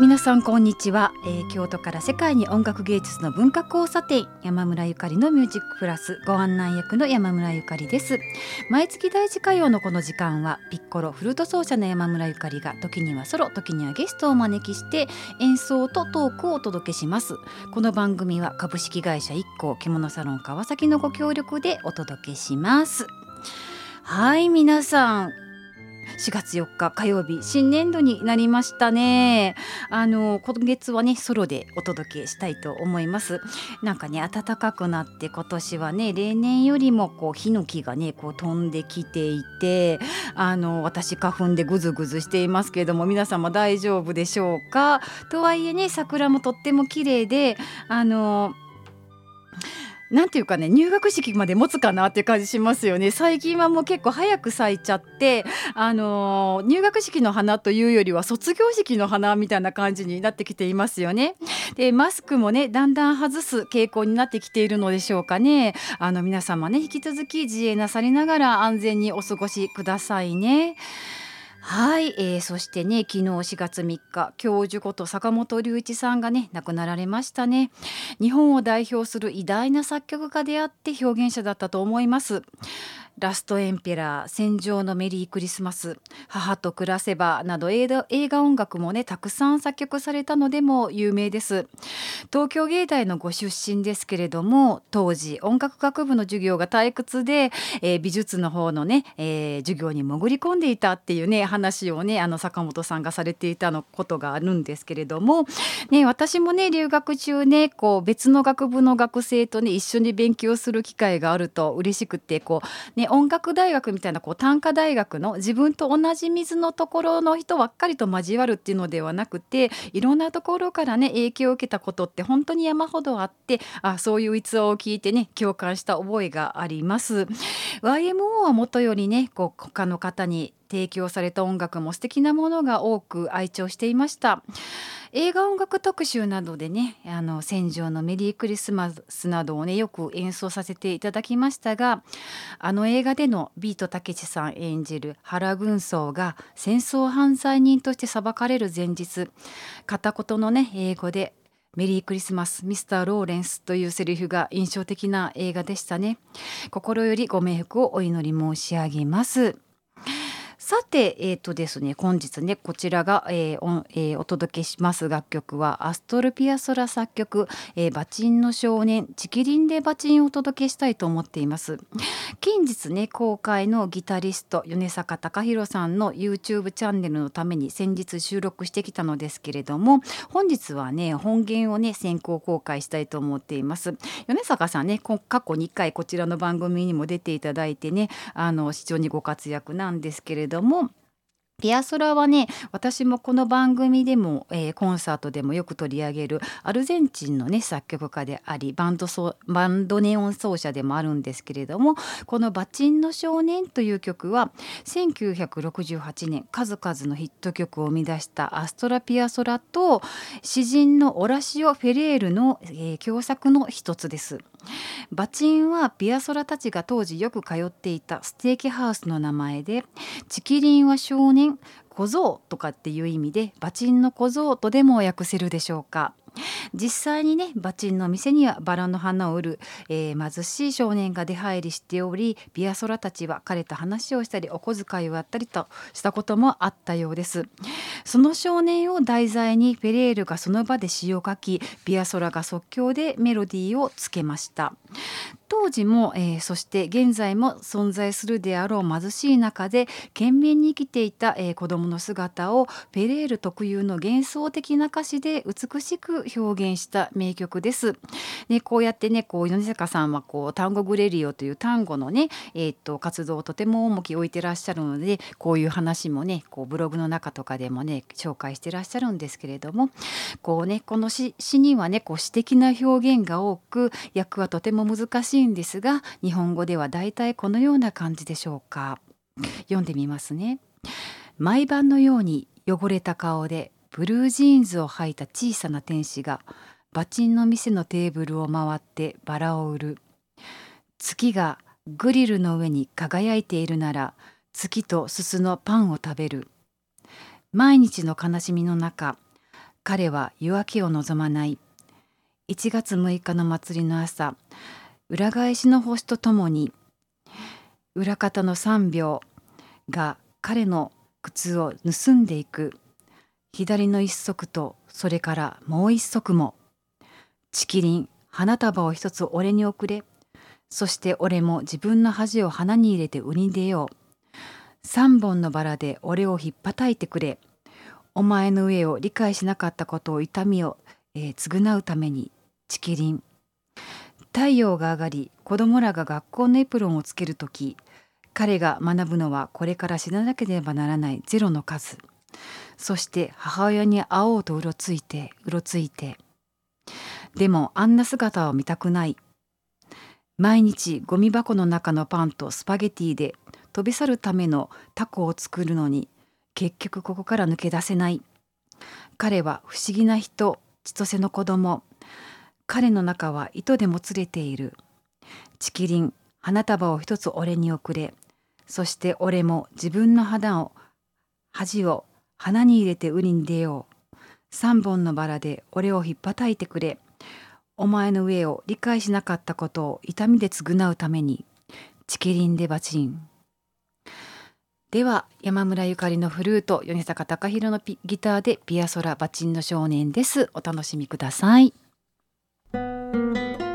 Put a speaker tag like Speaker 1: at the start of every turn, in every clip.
Speaker 1: 皆さんこんにちは、えー、京都から世界に音楽芸術の文化交差点山村ゆかりのミュージックプラスご案内役の山村ゆかりです。毎月第一火曜のこの時間はピッコロフルート奏者の山村ゆかりが時にはソロ時にはゲストをお招きして演奏とトークをお届けします。この番組は株式会社一行着物サロン川崎のご協力でお届けします。はい皆さん。4月4日火曜日新年度になりましたね。あの今月はねソロでお届けしたいと思います。なんかね暖かくなって今年はね例年よりもこうヒノキがねこう飛んできていてあの私花粉でぐずぐずしていますけれども皆様大丈夫でしょうか？とはいえね桜もとっても綺麗であのなんていうかね入学式まで持つかなって感じしますよね。最近はもう結構早く咲いちゃってあのー、入学式の花というよりは卒業式の花みたいな感じになってきていますよね。でマスクもねだんだん外す傾向になってきているのでしょうかね。あの皆様ね引き続き自衛なさりながら安全にお過ごしくださいね。はい、えー、そしてね昨日4月3日教授こと坂本龍一さんがね亡くなられましたね。日本を代表する偉大な作曲家であって表現者だったと思います。ラストエンペラー、戦場のメリークリスマス、母と暮らせばなど映画音楽もねたくさん作曲されたのでも有名です。東京芸大のご出身ですけれども、当時音楽学部の授業が退屈で、えー、美術の方のね、えー、授業に潜り込んでいたっていうね話をねあの坂本さんがされていたのことがあるんですけれども、ね私もね留学中ねこう別の学部の学生とね一緒に勉強する機会があると嬉しくてこうね音楽大学みたいなこう短歌大学の自分と同じ水のところの人ばっかりと交わるっていうのではなくていろんなところからね影響を受けたことって本当に山ほどあってあそういう逸話を聞いてね共感した覚えがあります。YMO はもとよりねこう他の方に提供された音楽も素敵なものが多く愛聴していました。映画音楽特集などでねあの戦場のメリークリスマスなどをねよく演奏させていただきましたがあの映画でのビートたけしさん演じる原軍曹が戦争犯罪人として裁かれる前日片言のね英語でメリークリスマスミスターローレンスというセリフが印象的な映画でしたね。心よりご冥福をお祈り申し上げます。さて、えーとですね、本日ねこちらが、えーおえー、お届けします楽曲はアストルピアソラ作曲「えー、バチンの少年チキリンでバチン」をお届けしたいと思っています。近日ね公開のギタリスト米坂隆弘さんの YouTube チャンネルのために先日収録してきたのですけれども本日はね本源をね先行公開したいと思っています。米坂さんね過去2回こちらの番組にも出ていただいてねあの非常にご活躍なんですけれどももピアソラはね私もこの番組でも、えー、コンサートでもよく取り上げるアルゼンチンのね作曲家でありバンドソバンドネオン奏者でもあるんですけれどもこの「バチンの少年」という曲は1968年数々のヒット曲を生み出したアストラ・ピアソラと詩人のオラシオ・フェレールの、えー、共作の一つです。バチンはピアソラたちが当時よく通っていたステーキハウスの名前でチキリンは少年小僧とかっていう意味でバチンの小僧とでも訳せるでしょうか。実際にねバチンの店にはバラの花を売る、えー、貧しい少年が出入りしておりビアソラたちは彼と話をしたりお小遣いをやったりとしたこともあったようです。その少年を題材にフェレールがその場で詩を書きビアソラが即興でメロディーをつけました。当時も、えー、そして現在も存在するであろう貧しい中で懸命に生きていた、えー、子どもの姿をペレール特有の幻想的な歌詞で美しく表現した名曲です。ね、こうやってねこう米坂さんはこう単語グレリオという単語のね、えー、っと活動をとても重きを置いてらっしゃるのでこういう話もねこうブログの中とかでもね紹介してらっしゃるんですけれどもこうねこの詩にはねこう詩的な表現が多く訳はとても難しいいんですが日本語ではだいたいこのような感じでしょうか。読んでみますね。毎晩のように汚れた顔でブルージーンズを履いた小さな天使がバチンの店のテーブルを回ってバラを売る。月がグリルの上に輝いているなら月とすすのパンを食べる。毎日の悲しみの中彼は夜明けを望まない。1月6日の祭りの朝裏返しの星とともに裏方の3秒が彼の靴を盗んでいく。左の一足とそれからもう一足も。チキリン花束を一つ俺に送れ。そして俺も自分の恥を鼻に入れて売りに出よう。三本のバラで俺をひっぱたいてくれ。お前の上を理解しなかったことを痛みを、えー、償うためにチキリン太陽が上がり子供らが学校のエプロンをつける時彼が学ぶのはこれから死ななければならないゼロの数。そして母親に会おうとうろついてうろついて。でもあんな姿を見たくない。毎日ゴミ箱の中のパンとスパゲティで飛び去るためのタコを作るのに結局ここから抜け出せない。彼は不思議な人千歳の子供。彼の中は糸でもつれている。チキリン花束を一つ俺に送れ。そして俺も自分の肌を恥を鼻に入れて売りに出よう。三本のバラで俺をひっぱたいてくれ。お前の上を理解しなかったことを痛みで償うために。チキリンでバチン。では山村ゆかりのフルート米坂隆弘のギターでピアソラバチンの少年です。お楽しみください。は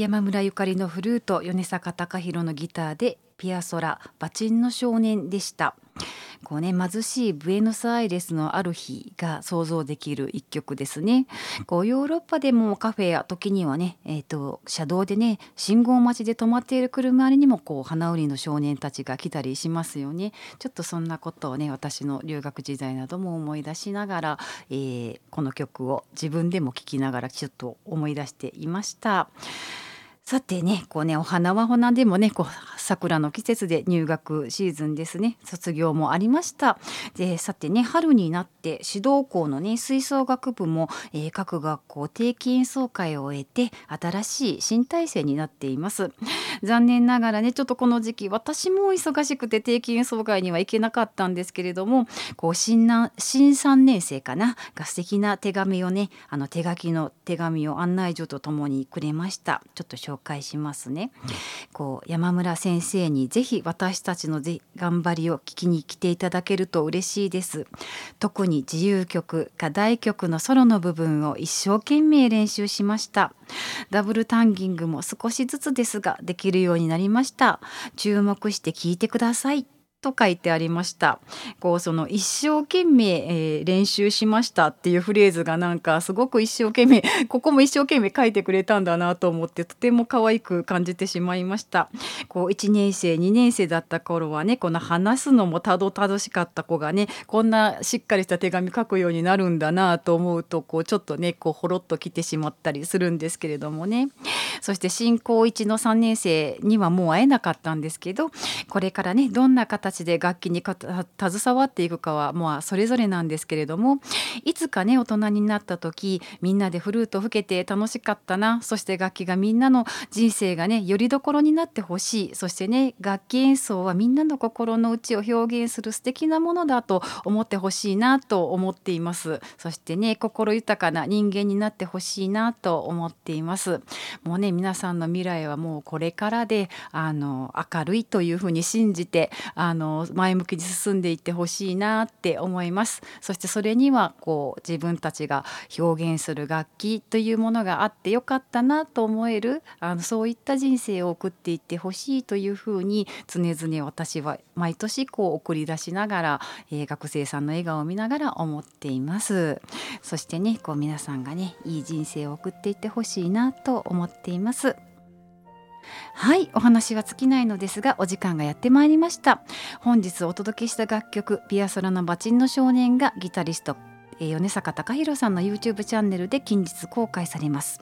Speaker 1: 山村ゆかりのフルート米坂隆弘のギターでピアソラバチンの少年でした。こうね貧しいブエノスアイレスのある日が想像できる一曲ですね。こうヨーロッパでもカフェや時にはねえーと、車道でね信号待ちで止まっている車にもこう花売りの少年たちが来たりしますよね。ちょっとそんなことをね私の留学時代なども思い出しながら、えー、この曲を自分でも聴きながらちょっと思い出していました。さてねこうねお花は花でもねこう桜の季節で入学シーズンですね。卒業もありました。でさてね春になって指導校のね吹奏楽部も、えー、各学校定期演奏会を終えて新しい新体制になっています。残念ながらねちょっとこの時期私も忙しくて定期演奏会には行けなかったんですけれどもこう新な新3年生かなが素敵な手紙をねあの手書きの手紙を案内状とともにくれました。ちょっと紹介しますね。こう山村先生にぜひ私たちのぜ頑張りを聞きに来ていただけると嬉しいです。特に自由曲課題曲のソロの部分を一生懸命練習しました。ダブルタンギングも少しずつですができるようになりました。注目して聞いてください。と書いてありました。こうその一生懸命、えー、練習しましたっていうフレーズがなんかすごく一生懸命 ここも一生懸命書いてくれたんだなと思ってとても可愛く感じてしまいました。こう1年生2年生だった頃はねこの話すのもたどたどしかった子がねこんなしっかりした手紙書くようになるんだなと思うとこうちょっとねこうほろっときてしまったりするんですけれどもね。そして新高1の3年生にはもう会えなかったんですけどこれからねどんな形形で楽器に携わっていくかはもうそれぞれなんですけれどもいつかね大人になった時みんなでフルート吹けて楽しかったなそして楽器がみんなの人生がねよりどころになってほしいそしてね楽器演奏はみんなの心の内を表現する素敵なものだと思ってほしいなと思っています。そしてね心豊かな人間になってほしいなと思っています。もうね皆さんの未来はもうこれからであの明るいというふうに信じてあのの前向きに進んでいってほしいなって思います。そしてそれにはこう自分たちが表現する楽器というものがあってよかったなと思えるあのそういった人生を送っていってほしいというふうに常々私は毎年こう送り出しながら、えー、学生さんの笑顔を見ながら思っています。そしてねこう皆さんがねいい人生を送っていってほしいなと思っています。はいお話は尽きないのですがお時間がやってまいりました。本日お届けした楽曲ピアソラのバチンの少年がギタリスト米坂隆弘さんの YouTube チャンネルで近日公開されます。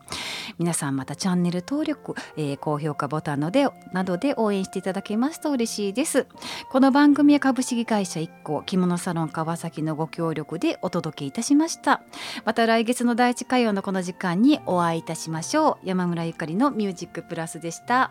Speaker 1: 皆さんまたチャンネル登録、えー、高評価ボタンのでなどで応援していただけますと嬉しいです。この番組は株式会社一行着物サロン川崎のご協力でお届けいたしました。また来月の第一火曜のこの時間にお会いいたしましょう。山村ゆかりのミュージックプラスでした。